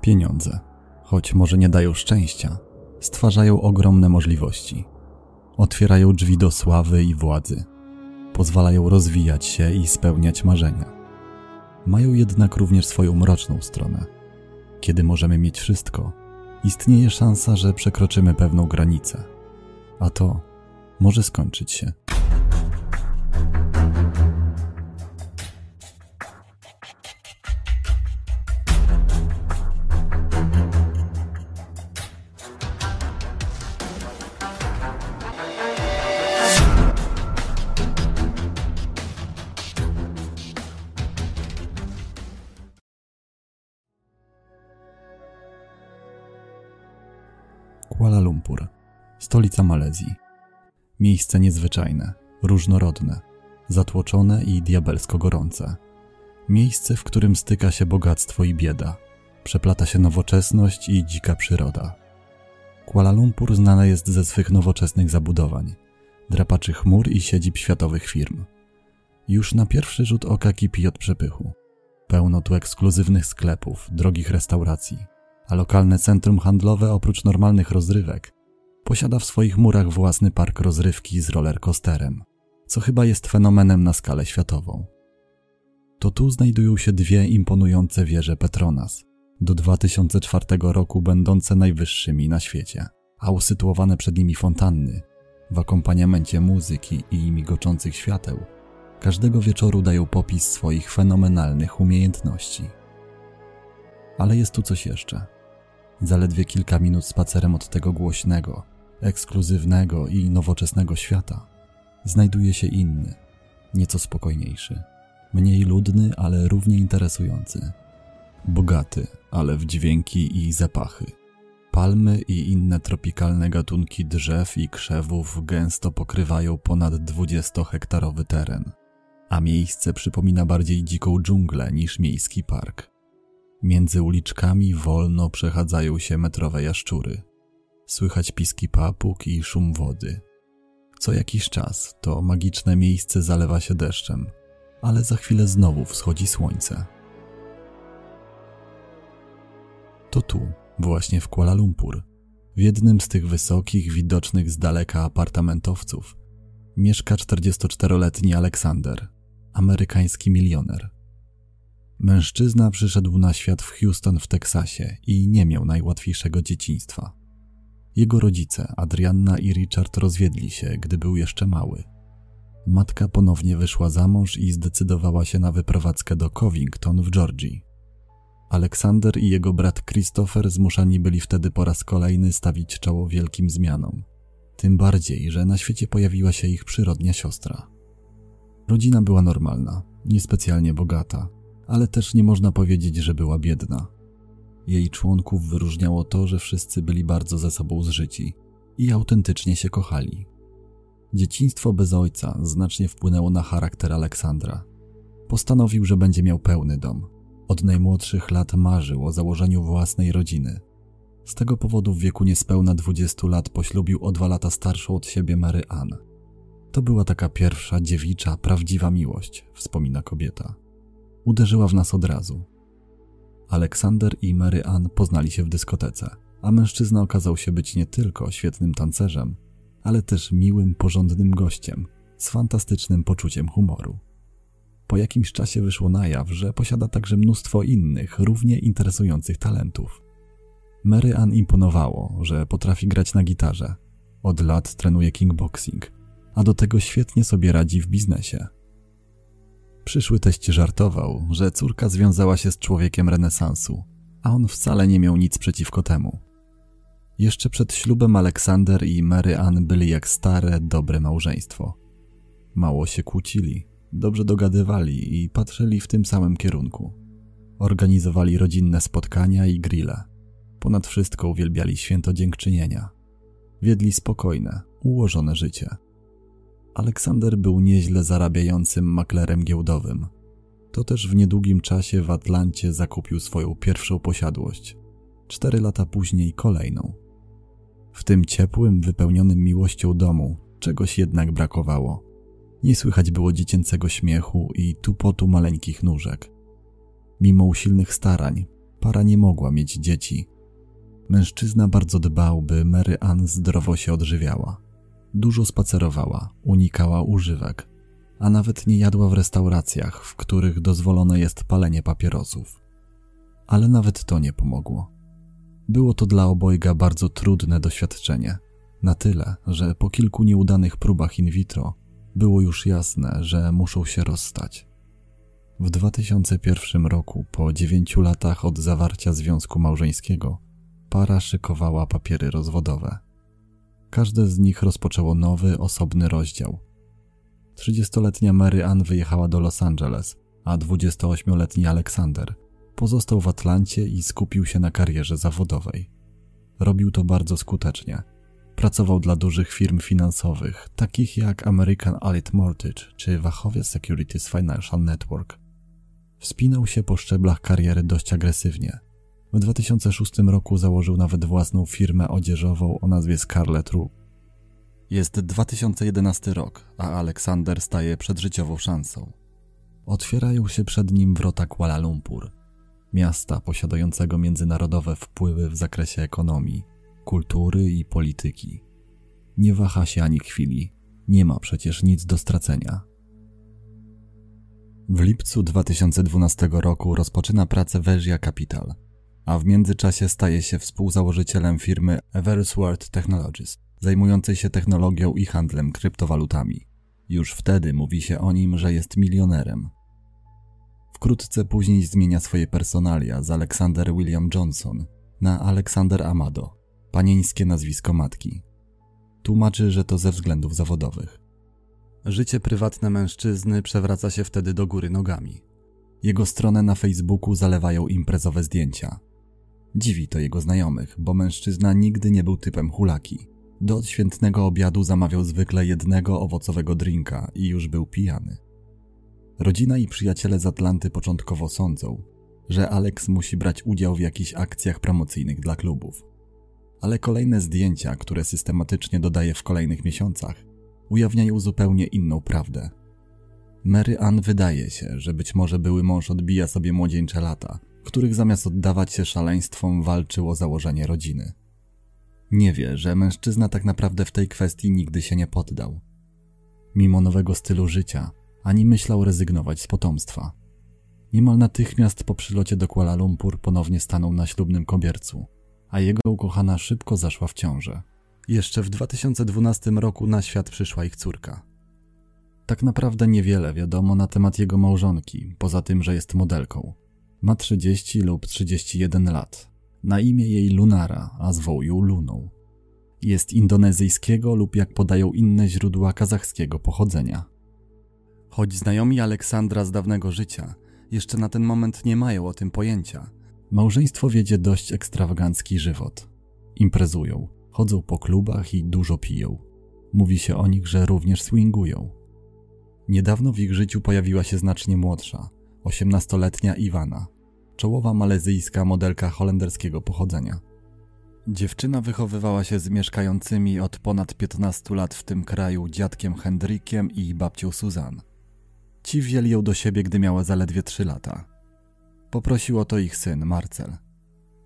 Pieniądze, choć może nie dają szczęścia, stwarzają ogromne możliwości. Otwierają drzwi do sławy i władzy, pozwalają rozwijać się i spełniać marzenia. Mają jednak również swoją mroczną stronę. Kiedy możemy mieć wszystko, istnieje szansa, że przekroczymy pewną granicę, a to może skończyć się. Kuala Lumpur, stolica Malezji. Miejsce niezwyczajne, różnorodne, zatłoczone i diabelsko gorące. Miejsce, w którym styka się bogactwo i bieda, przeplata się nowoczesność i dzika przyroda. Kuala Lumpur znane jest ze swych nowoczesnych zabudowań, drapaczy chmur i siedzib światowych firm. Już na pierwszy rzut oka kipi od przepychu. Pełno tu ekskluzywnych sklepów, drogich restauracji, a lokalne centrum handlowe oprócz normalnych rozrywek posiada w swoich murach własny park rozrywki z rollercoasterem, co chyba jest fenomenem na skalę światową. To tu znajdują się dwie imponujące wieże Petronas, do 2004 roku będące najwyższymi na świecie, a usytuowane przed nimi fontanny, w akompaniamencie muzyki i migoczących świateł, każdego wieczoru dają popis swoich fenomenalnych umiejętności. Ale jest tu coś jeszcze. Zaledwie kilka minut spacerem od tego głośnego, ekskluzywnego i nowoczesnego świata znajduje się inny, nieco spokojniejszy, mniej ludny, ale równie interesujący. Bogaty, ale w dźwięki i zapachy. Palmy i inne tropikalne gatunki drzew i krzewów gęsto pokrywają ponad 20-hektarowy teren, a miejsce przypomina bardziej dziką dżunglę niż miejski park. Między uliczkami wolno przechadzają się metrowe jaszczury. Słychać piski papug i szum wody. Co jakiś czas to magiczne miejsce zalewa się deszczem, ale za chwilę znowu wschodzi słońce. To tu, właśnie w Kuala Lumpur, w jednym z tych wysokich, widocznych z daleka apartamentowców, mieszka 44-letni Aleksander, amerykański milioner. Mężczyzna przyszedł na świat w Houston w Teksasie i nie miał najłatwiejszego dzieciństwa. Jego rodzice, Adrianna i Richard, rozwiedli się, gdy był jeszcze mały. Matka ponownie wyszła za mąż i zdecydowała się na wyprowadzkę do Covington w Georgii. Aleksander i jego brat Christopher zmuszani byli wtedy po raz kolejny stawić czoło wielkim zmianom. Tym bardziej, że na świecie pojawiła się ich przyrodnia siostra. Rodzina była normalna, niespecjalnie bogata, ale też nie można powiedzieć, że była biedna. Jej członków wyróżniało to, że wszyscy byli bardzo ze sobą zżyci i autentycznie się kochali. Dzieciństwo bez ojca znacznie wpłynęło na charakter Aleksandra. Postanowił, że będzie miał pełny dom. Od najmłodszych lat marzył o założeniu własnej rodziny. Z tego powodu w wieku niespełna 20 lat poślubił o dwa lata starszą od siebie Mary Ann. To była taka pierwsza dziewicza, prawdziwa miłość, wspomina kobieta. Uderzyła w nas od razu. Aleksander i Mary Ann poznali się w dyskotece, a mężczyzna okazał się być nie tylko świetnym tancerzem, ale też miłym, porządnym gościem z fantastycznym poczuciem humoru. Po jakimś czasie wyszło na jaw, że posiada także mnóstwo innych, równie interesujących talentów. Mary Ann imponowało, że potrafi grać na gitarze. Od lat trenuje kickboxing, a do tego świetnie sobie radzi w biznesie. Przyszły teść żartował, że córka związała się z człowiekiem renesansu, a on wcale nie miał nic przeciwko temu. Jeszcze przed ślubem Aleksander i Mary Ann byli jak stare, dobre małżeństwo. Mało się kłócili, dobrze dogadywali i patrzyli w tym samym kierunku. Organizowali rodzinne spotkania i grille. Ponad wszystko uwielbiali święto dziękczynienia. Wiedli spokojne, ułożone życie – Aleksander był nieźle zarabiającym maklerem giełdowym. To też w niedługim czasie w Atlancie zakupił swoją pierwszą posiadłość. Cztery lata później kolejną. W tym ciepłym, wypełnionym miłością domu czegoś jednak brakowało. Nie słychać było dziecięcego śmiechu i tupotu maleńkich nóżek. Mimo usilnych starań, Para nie mogła mieć dzieci. Mężczyzna bardzo dbał, by Mary Ann zdrowo się odżywiała. Dużo spacerowała, unikała używek, a nawet nie jadła w restauracjach, w których dozwolone jest palenie papierosów. Ale nawet to nie pomogło. Było to dla obojga bardzo trudne doświadczenie, na tyle, że po kilku nieudanych próbach in vitro było już jasne, że muszą się rozstać. W 2001 roku, po dziewięciu latach od zawarcia związku małżeńskiego, para szykowała papiery rozwodowe. Każde z nich rozpoczęło nowy, osobny rozdział. 30-letnia Mary Ann wyjechała do Los Angeles, a 28-letni Aleksander pozostał w Atlancie i skupił się na karierze zawodowej. Robił to bardzo skutecznie. Pracował dla dużych firm finansowych, takich jak American Allied Mortgage czy Wachovia Securities Financial Network. Wspinał się po szczeblach kariery dość agresywnie. W 2006 roku założył nawet własną firmę odzieżową o nazwie Scarlet Roux. Jest 2011 rok, a Aleksander staje przed życiową szansą. Otwierają się przed nim wrota Kuala Lumpur, miasta posiadającego międzynarodowe wpływy w zakresie ekonomii, kultury i polityki. Nie waha się ani chwili, nie ma przecież nic do stracenia. W lipcu 2012 roku rozpoczyna pracę Vegia Capital, a w międzyczasie staje się współzałożycielem firmy Eversword Technologies, zajmującej się technologią i handlem kryptowalutami. Już wtedy mówi się o nim, że jest milionerem. Wkrótce później zmienia swoje personalia z Alexander William Johnson na Alexander Amado, panieńskie nazwisko matki. Tłumaczy, że to ze względów zawodowych. Życie prywatne mężczyzny przewraca się wtedy do góry nogami. Jego stronę na Facebooku zalewają imprezowe zdjęcia. Dziwi to jego znajomych, bo mężczyzna nigdy nie był typem hulaki. Do odświętnego obiadu zamawiał zwykle jednego owocowego drinka i już był pijany. Rodzina i przyjaciele z Atlanty początkowo sądzą, że Alex musi brać udział w jakichś akcjach promocyjnych dla klubów. Ale kolejne zdjęcia, które systematycznie dodaje w kolejnych miesiącach, ujawniają zupełnie inną prawdę. Mary Ann wydaje się, że być może były mąż odbija sobie młodzieńcze lata, których zamiast oddawać się szaleństwom walczył o założenie rodziny. Nie wie, że mężczyzna tak naprawdę w tej kwestii nigdy się nie poddał. Mimo nowego stylu życia, ani myślał rezygnować z potomstwa. Niemal natychmiast po przylocie do Kuala Lumpur ponownie stanął na ślubnym kobiercu, a jego ukochana szybko zaszła w ciążę. Jeszcze w 2012 roku na świat przyszła ich córka. Tak naprawdę niewiele wiadomo na temat jego małżonki, poza tym, że jest modelką. Ma 30 lub 31 lat. Na imię jej Lunara, a zwoł ją Luną. Jest indonezyjskiego lub jak podają inne źródła kazachskiego pochodzenia. Choć znajomi Aleksandra z dawnego życia jeszcze na ten moment nie mają o tym pojęcia, małżeństwo wiedzie dość ekstrawagancki żywot. Imprezują, chodzą po klubach i dużo piją. Mówi się o nich, że również swingują. Niedawno w ich życiu pojawiła się znacznie młodsza, 18-letnia Iwana, czołowa malezyjska modelka holenderskiego pochodzenia. Dziewczyna wychowywała się z mieszkającymi od ponad 15 lat w tym kraju dziadkiem Hendrikiem i babcią Suzanne. Ci wzięli ją do siebie, gdy miała zaledwie 3 lata. Poprosił o to ich syn, Marcel.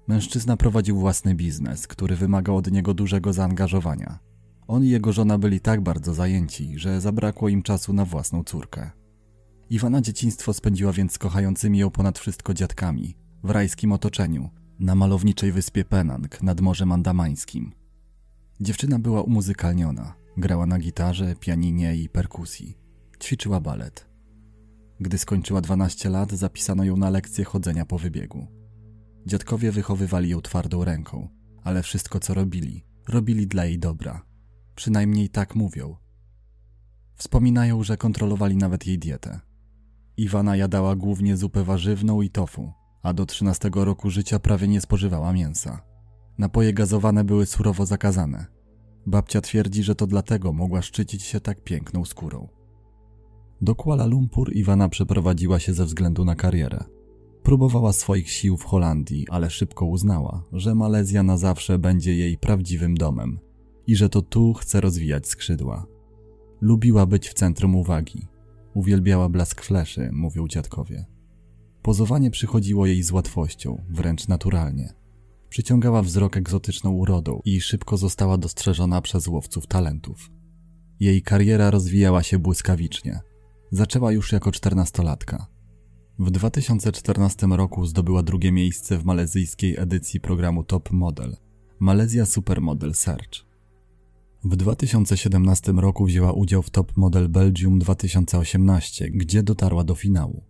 Mężczyzna prowadził własny biznes, który wymagał od niego dużego zaangażowania. On i jego żona byli tak bardzo zajęci, że zabrakło im czasu na własną córkę. Iwana dzieciństwo spędziła więc z kochającymi ją ponad wszystko dziadkami, w rajskim otoczeniu, na malowniczej wyspie Penang nad Morzem Andamańskim. Dziewczyna była umuzykalniona, grała na gitarze, pianinie i perkusji. Ćwiczyła balet. Gdy skończyła 12 lat, zapisano ją na lekcję chodzenia po wybiegu. Dziadkowie wychowywali ją twardą ręką, ale wszystko co robili, robili dla jej dobra. Przynajmniej tak mówią. Wspominają, że kontrolowali nawet jej dietę. Iwana jadała głównie zupę warzywną i tofu, a do 13 roku życia prawie nie spożywała mięsa. Napoje gazowane były surowo zakazane. Babcia twierdzi, że to dlatego mogła szczycić się tak piękną skórą. Do Kuala Lumpur Iwana przeprowadziła się ze względu na karierę. Próbowała swoich sił w Holandii, ale szybko uznała, że Malezja na zawsze będzie jej prawdziwym domem i że to tu chce rozwijać skrzydła. Lubiła być w centrum uwagi. Uwielbiała blask fleszy, mówią dziadkowie. Pozowanie przychodziło jej z łatwością, wręcz naturalnie. Przyciągała wzrok egzotyczną urodą i szybko została dostrzeżona przez łowców talentów. Jej kariera rozwijała się błyskawicznie. Zaczęła już jako czternastolatka. W 2014 roku zdobyła drugie miejsce w malezyjskiej edycji programu Top Model Malaysia Supermodel Search. W 2017 roku wzięła udział w Top Model Belgium 2018, gdzie dotarła do finału.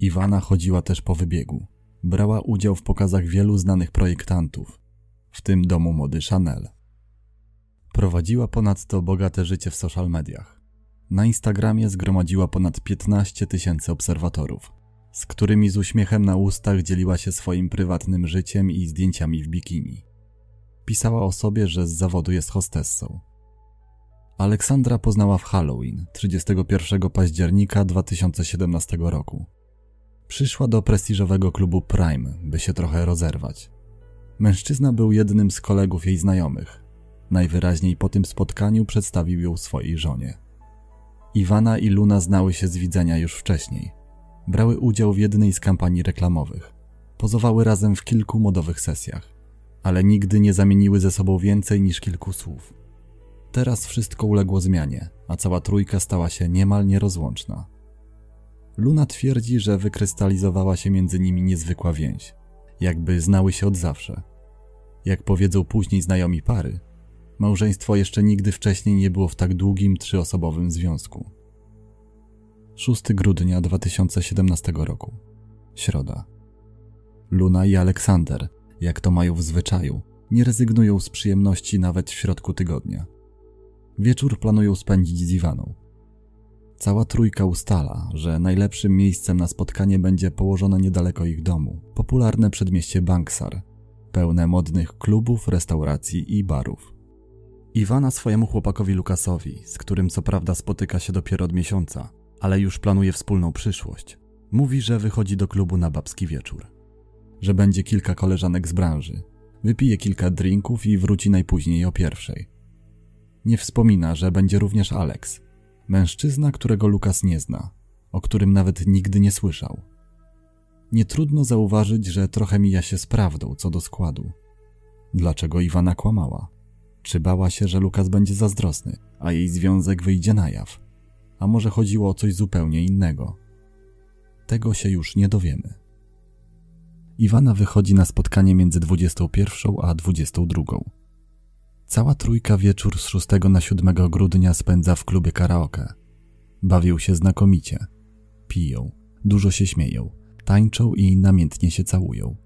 Iwana chodziła też po wybiegu. Brała udział w pokazach wielu znanych projektantów, w tym domu mody Chanel. Prowadziła ponadto bogate życie w social mediach. Na Instagramie zgromadziła ponad 15 tysięcy obserwatorów, z którymi z uśmiechem na ustach dzieliła się swoim prywatnym życiem i zdjęciami w bikini. Pisała o sobie, że z zawodu jest hostessą. Aleksandra poznała w Halloween 31 października 2017 roku. Przyszła do prestiżowego klubu Prime, by się trochę rozerwać. Mężczyzna był jednym z kolegów jej znajomych. Najwyraźniej po tym spotkaniu przedstawił ją swojej żonie. Iwana i Luna znały się z widzenia już wcześniej. Brały udział w jednej z kampanii reklamowych. Pozowały razem w kilku modowych sesjach, ale nigdy nie zamieniły ze sobą więcej niż kilku słów. Teraz wszystko uległo zmianie, a cała trójka stała się niemal nierozłączna. Luna twierdzi, że wykrystalizowała się między nimi niezwykła więź, jakby znały się od zawsze. Jak powiedzą później znajomi pary, małżeństwo jeszcze nigdy wcześniej nie było w tak długim trzyosobowym związku. 6 grudnia 2017 roku. Środa. Luna i Aleksander, jak to mają w zwyczaju, nie rezygnują z przyjemności nawet w środku tygodnia. Wieczór planują spędzić z Iwaną. Cała trójka ustala, że najlepszym miejscem na spotkanie będzie położone niedaleko ich domu, popularne przedmieście Banksar, pełne modnych klubów, restauracji i barów. Iwana swojemu chłopakowi Lukasowi, z którym co prawda spotyka się dopiero od miesiąca, ale już planuje wspólną przyszłość, mówi, że wychodzi do klubu na babski wieczór. Że będzie kilka koleżanek z branży, wypije kilka drinków i wróci najpóźniej o pierwszej. Nie wspomina, że będzie również Alex, Mężczyzna, którego Lukas nie zna, o którym nawet nigdy nie słyszał. Nie trudno zauważyć, że trochę mija się z prawdą co do składu. Dlaczego Iwana kłamała? Czy bała się, że Lukas będzie zazdrosny, a jej związek wyjdzie na jaw? A może chodziło o coś zupełnie innego? Tego się już nie dowiemy. Iwana wychodzi na spotkanie między 21 a 22. Cała trójka wieczór z 6 na 7 grudnia spędza w klubie karaoke. Bawią się znakomicie. Piją, dużo się śmieją, tańczą i namiętnie się całują.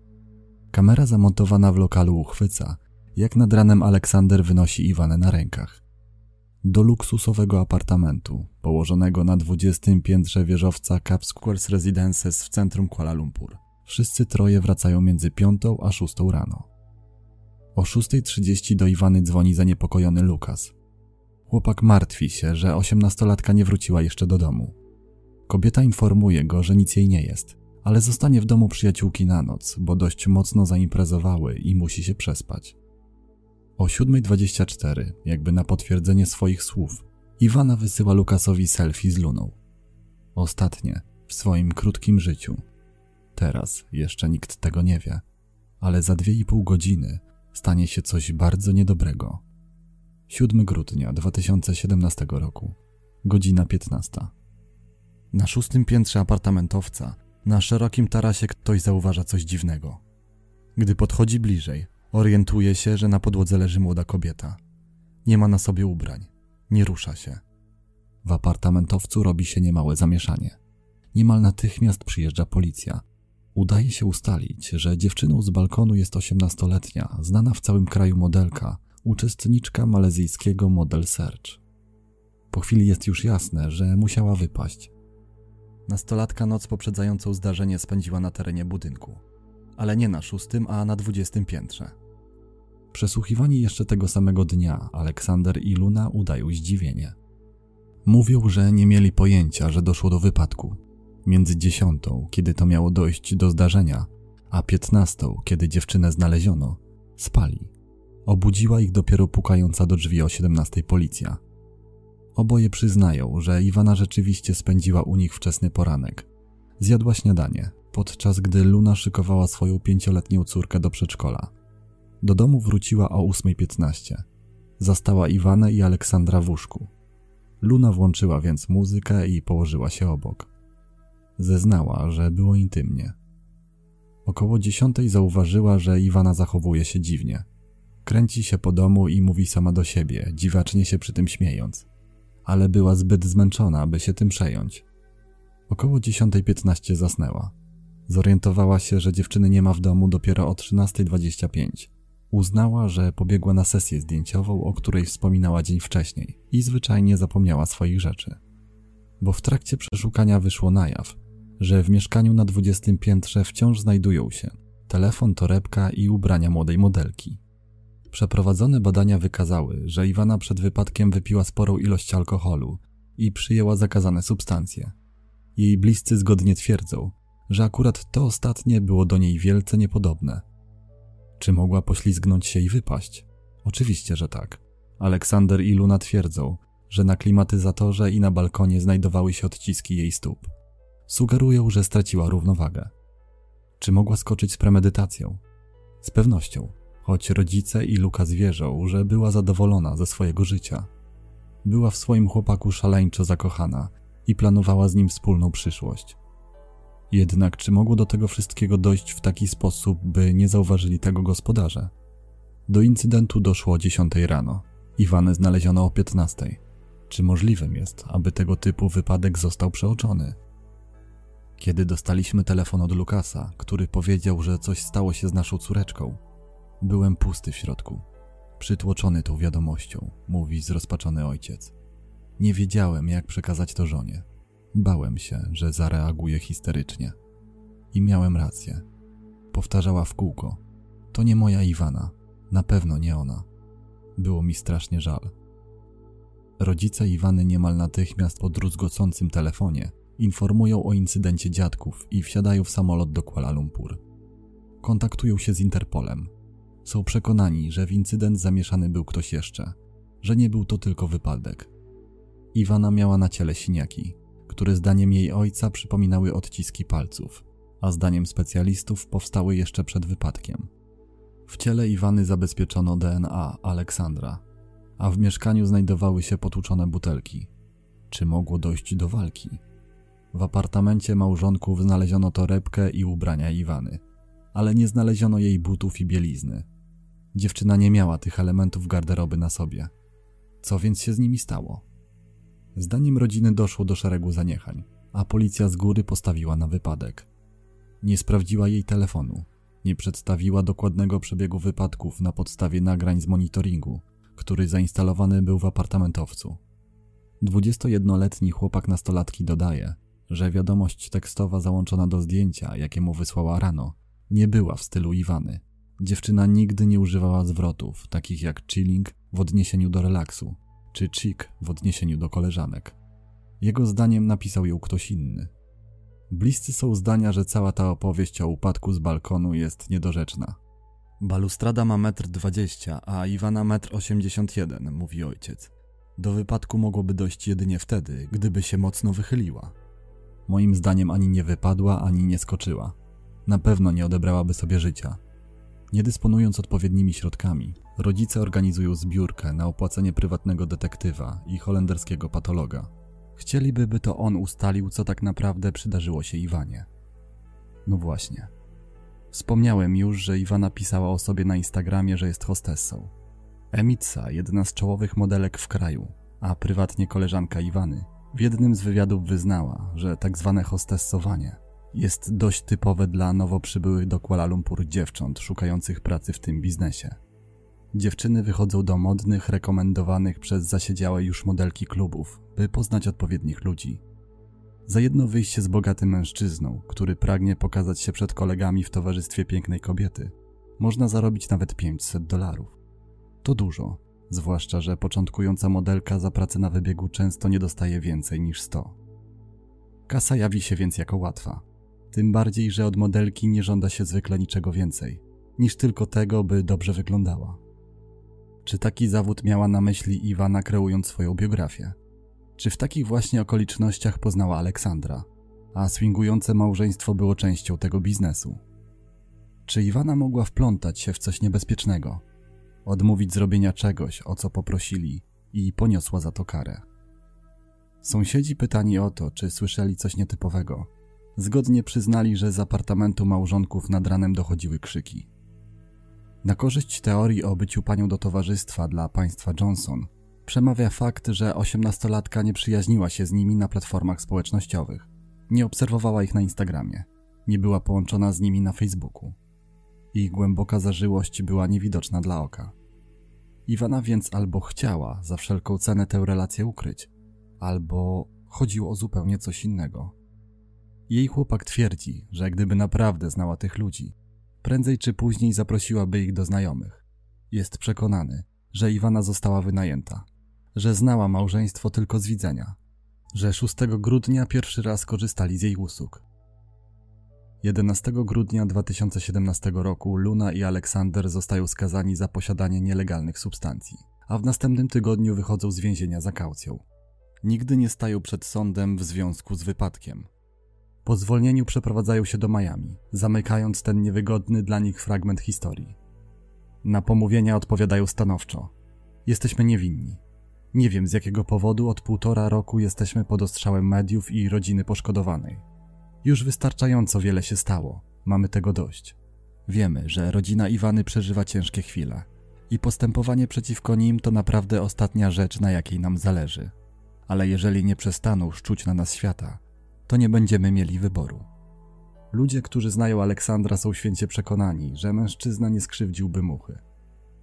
Kamera zamontowana w lokalu uchwyca, jak nad ranem Aleksander wynosi Iwanę na rękach. Do luksusowego apartamentu, położonego na 20 piętrze wieżowca Cap Squares Residences w centrum Kuala Lumpur. Wszyscy troje wracają między 5 a 6 rano. O 6.30 do Iwany dzwoni zaniepokojony Lukas. Chłopak martwi się, że osiemnastolatka nie wróciła jeszcze do domu. Kobieta informuje go, że nic jej nie jest, ale zostanie w domu przyjaciółki na noc, bo dość mocno zaimprezowały i musi się przespać. O 7.24, jakby na potwierdzenie swoich słów, Iwana wysyła Lukasowi selfie z Luną. Ostatnie w swoim krótkim życiu. Teraz jeszcze nikt tego nie wie, ale za dwie i pół godziny stanie się coś bardzo niedobrego. 7 grudnia 2017 roku, godzina 15. Na szóstym piętrze apartamentowca, na szerokim tarasie ktoś zauważa coś dziwnego. Gdy podchodzi bliżej, orientuje się, że na podłodze leży młoda kobieta. Nie ma na sobie ubrań, nie rusza się. W apartamentowcu robi się niemałe zamieszanie. Niemal natychmiast przyjeżdża policja, Udaje się ustalić, że dziewczyną z balkonu jest osiemnastoletnia, znana w całym kraju modelka, uczestniczka malezyjskiego Model Search. Po chwili jest już jasne, że musiała wypaść. Nastolatka noc poprzedzającą zdarzenie spędziła na terenie budynku, ale nie na szóstym, a na dwudziestym piętrze. Przesłuchiwani jeszcze tego samego dnia, Aleksander i Luna udają zdziwienie. Mówią, że nie mieli pojęcia, że doszło do wypadku, Między dziesiątą, kiedy to miało dojść do zdarzenia, a piętnastą, kiedy dziewczynę znaleziono, spali. Obudziła ich dopiero pukająca do drzwi o siedemnastej policja. Oboje przyznają, że Iwana rzeczywiście spędziła u nich wczesny poranek. Zjadła śniadanie, podczas gdy Luna szykowała swoją pięcioletnią córkę do przedszkola. Do domu wróciła o 8.15. Zastała Iwanę i Aleksandra w łóżku. Luna włączyła więc muzykę i położyła się obok. Zeznała, że było intymnie. Około dziesiątej zauważyła, że Iwana zachowuje się dziwnie. Kręci się po domu i mówi sama do siebie, dziwacznie się przy tym śmiejąc. Ale była zbyt zmęczona, by się tym przejąć. Około 10.15 zasnęła. Zorientowała się, że dziewczyny nie ma w domu dopiero o 13.25. Uznała, że pobiegła na sesję zdjęciową, o której wspominała dzień wcześniej i zwyczajnie zapomniała swoich rzeczy. Bo w trakcie przeszukania wyszło na jaw, że w mieszkaniu na 20 piętrze wciąż znajdują się telefon, torebka i ubrania młodej modelki. Przeprowadzone badania wykazały, że Iwana przed wypadkiem wypiła sporą ilość alkoholu i przyjęła zakazane substancje. Jej bliscy zgodnie twierdzą, że akurat to ostatnie było do niej wielce niepodobne. Czy mogła poślizgnąć się i wypaść? Oczywiście, że tak. Aleksander i Luna twierdzą, że na klimatyzatorze i na balkonie znajdowały się odciski jej stóp. Sugerują, że straciła równowagę. Czy mogła skoczyć z premedytacją? Z pewnością, choć rodzice i Lukas wierzą, że była zadowolona ze swojego życia. Była w swoim chłopaku szaleńczo zakochana i planowała z nim wspólną przyszłość. Jednak czy mogło do tego wszystkiego dojść w taki sposób, by nie zauważyli tego gospodarze? Do incydentu doszło o 10 rano. Iwanę znaleziono o 15. Czy możliwym jest, aby tego typu wypadek został przeoczony? Kiedy dostaliśmy telefon od Lukasa, który powiedział, że coś stało się z naszą córeczką, byłem pusty w środku, przytłoczony tą wiadomością, mówi zrozpaczony ojciec. Nie wiedziałem, jak przekazać to żonie. Bałem się, że zareaguje histerycznie. I miałem rację. Powtarzała w kółko. To nie moja Iwana. Na pewno nie ona. Było mi strasznie żal. Rodzice Iwany niemal natychmiast po druzgocącym telefonie informują o incydencie dziadków i wsiadają w samolot do Kuala Lumpur. Kontaktują się z Interpolem. Są przekonani, że w incydent zamieszany był ktoś jeszcze, że nie był to tylko wypadek. Iwana miała na ciele siniaki, które zdaniem jej ojca przypominały odciski palców, a zdaniem specjalistów powstały jeszcze przed wypadkiem. W ciele Iwany zabezpieczono DNA Aleksandra, a w mieszkaniu znajdowały się potłuczone butelki. Czy mogło dojść do walki? W apartamencie małżonków znaleziono torebkę i ubrania Iwany, ale nie znaleziono jej butów i bielizny. Dziewczyna nie miała tych elementów garderoby na sobie. Co więc się z nimi stało? Zdaniem rodziny doszło do szeregu zaniechań, a policja z góry postawiła na wypadek. Nie sprawdziła jej telefonu, nie przedstawiła dokładnego przebiegu wypadków na podstawie nagrań z monitoringu, który zainstalowany był w apartamentowcu. 21-letni chłopak nastolatki dodaje, że wiadomość tekstowa załączona do zdjęcia, jakie mu wysłała rano, nie była w stylu Iwany. Dziewczyna nigdy nie używała zwrotów, takich jak chilling w odniesieniu do relaksu, czy chick w odniesieniu do koleżanek. Jego zdaniem napisał ją ktoś inny. Bliscy są zdania, że cała ta opowieść o upadku z balkonu jest niedorzeczna. Balustrada ma metr dwadzieścia, a Iwana metr osiemdziesiąt jeden, mówi ojciec. Do wypadku mogłoby dojść jedynie wtedy, gdyby się mocno wychyliła. Moim zdaniem ani nie wypadła, ani nie skoczyła. Na pewno nie odebrałaby sobie życia. Nie dysponując odpowiednimi środkami, rodzice organizują zbiórkę na opłacenie prywatnego detektywa i holenderskiego patologa. Chcieliby, by to on ustalił, co tak naprawdę przydarzyło się Iwanie. No właśnie. Wspomniałem już, że Iwana pisała o sobie na Instagramie, że jest hostessą. Emitsa, jedna z czołowych modelek w kraju, a prywatnie koleżanka Iwany, w jednym z wywiadów wyznała, że tak zwane hostessowanie jest dość typowe dla nowo przybyłych do Kuala Lumpur dziewcząt szukających pracy w tym biznesie. Dziewczyny wychodzą do modnych, rekomendowanych przez zasiedziałe już modelki klubów, by poznać odpowiednich ludzi. Za jedno wyjście z bogatym mężczyzną, który pragnie pokazać się przed kolegami w towarzystwie pięknej kobiety, można zarobić nawet 500 dolarów. To dużo, zwłaszcza, że początkująca modelka za pracę na wybiegu często nie dostaje więcej niż 100. Kasa jawi się więc jako łatwa. Tym bardziej, że od modelki nie żąda się zwykle niczego więcej, niż tylko tego, by dobrze wyglądała. Czy taki zawód miała na myśli Iwana kreując swoją biografię? Czy w takich właśnie okolicznościach poznała Aleksandra? a swingujące małżeństwo było częścią tego biznesu. Czy Iwana mogła wplątać się w coś niebezpiecznego, odmówić zrobienia czegoś, o co poprosili i poniosła za to karę? Sąsiedzi pytani o to, czy słyszeli coś nietypowego, zgodnie przyznali, że z apartamentu małżonków nad ranem dochodziły krzyki. Na korzyść teorii o byciu panią do towarzystwa dla państwa Johnson przemawia fakt, że osiemnastolatka nie przyjaźniła się z nimi na platformach społecznościowych, nie obserwowała ich na Instagramie, nie była połączona z nimi na Facebooku. Ich głęboka zażyłość była niewidoczna dla oka. Iwana więc albo chciała za wszelką cenę tę relację ukryć, albo chodziło o zupełnie coś innego. Jej chłopak twierdzi, że gdyby naprawdę znała tych ludzi, prędzej czy później zaprosiłaby ich do znajomych. Jest przekonany, że Iwana została wynajęta, że znała małżeństwo tylko z widzenia, że 6 grudnia pierwszy raz korzystali z jej usług. 11 grudnia 2017 roku Luna i Aleksander zostają skazani za posiadanie nielegalnych substancji, a w następnym tygodniu wychodzą z więzienia za kaucją. Nigdy nie stają przed sądem w związku z wypadkiem. Po zwolnieniu przeprowadzają się do Miami, zamykając ten niewygodny dla nich fragment historii. Na pomówienia odpowiadają stanowczo. Jesteśmy niewinni. Nie wiem z jakiego powodu od półtora roku jesteśmy pod ostrzałem mediów i rodziny poszkodowanej. Już wystarczająco wiele się stało, mamy tego dość. Wiemy, że rodzina Iwany przeżywa ciężkie chwile i postępowanie przeciwko nim to naprawdę ostatnia rzecz, na jakiej nam zależy. Ale jeżeli nie przestaną szczuć na nas świata, to nie będziemy mieli wyboru. Ludzie, którzy znają Aleksandra, są święcie przekonani, że mężczyzna nie skrzywdziłby muchy.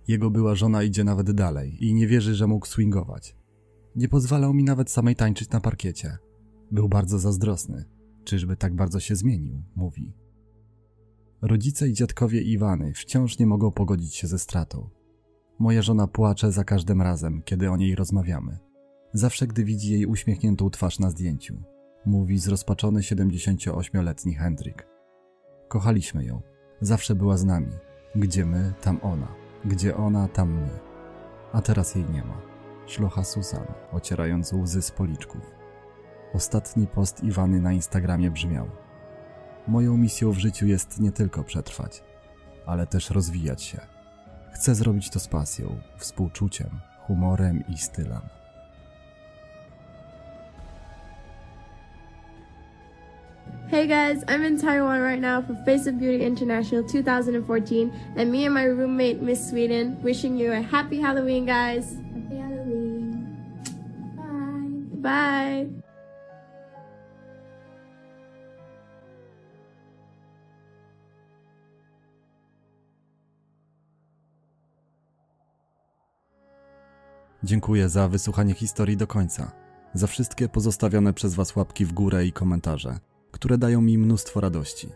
Jego była żona idzie nawet dalej i nie wierzy, że mógł swingować. Nie pozwalał mi nawet samej tańczyć na parkiecie. Był bardzo zazdrosny. Czyżby tak bardzo się zmienił, mówi. Rodzice i dziadkowie Iwany wciąż nie mogą pogodzić się ze stratą. Moja żona płacze za każdym razem, kiedy o niej rozmawiamy. Zawsze, gdy widzi jej uśmiechniętą twarz na zdjęciu, mówi zrozpaczony 78-letni Hendrik. Kochaliśmy ją. Zawsze była z nami. Gdzie my, tam ona. Gdzie ona, tam my. A teraz jej nie ma. Szlocha Susan, ocierając łzy z policzków. Ostatni post Iwany na Instagramie brzmiał: Moją misją w życiu jest nie tylko przetrwać, ale też rozwijać się. Chcę zrobić to z pasją, współczuciem, humorem i stylem. Hey guys, I'm in Taiwan right now for Face of Beauty International 2014, and me and my roommate, Miss Sweden, wishing you a happy Halloween, guys. Dziękuję za wysłuchanie historii do końca, za wszystkie pozostawione przez Was łapki w górę i komentarze, które dają mi mnóstwo radości.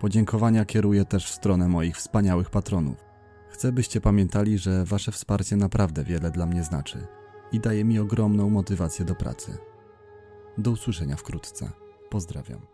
Podziękowania kieruję też w stronę moich wspaniałych patronów. Chcę, byście pamiętali, że Wasze wsparcie naprawdę wiele dla mnie znaczy i daje mi ogromną motywację do pracy. Do usłyszenia wkrótce. Pozdrawiam.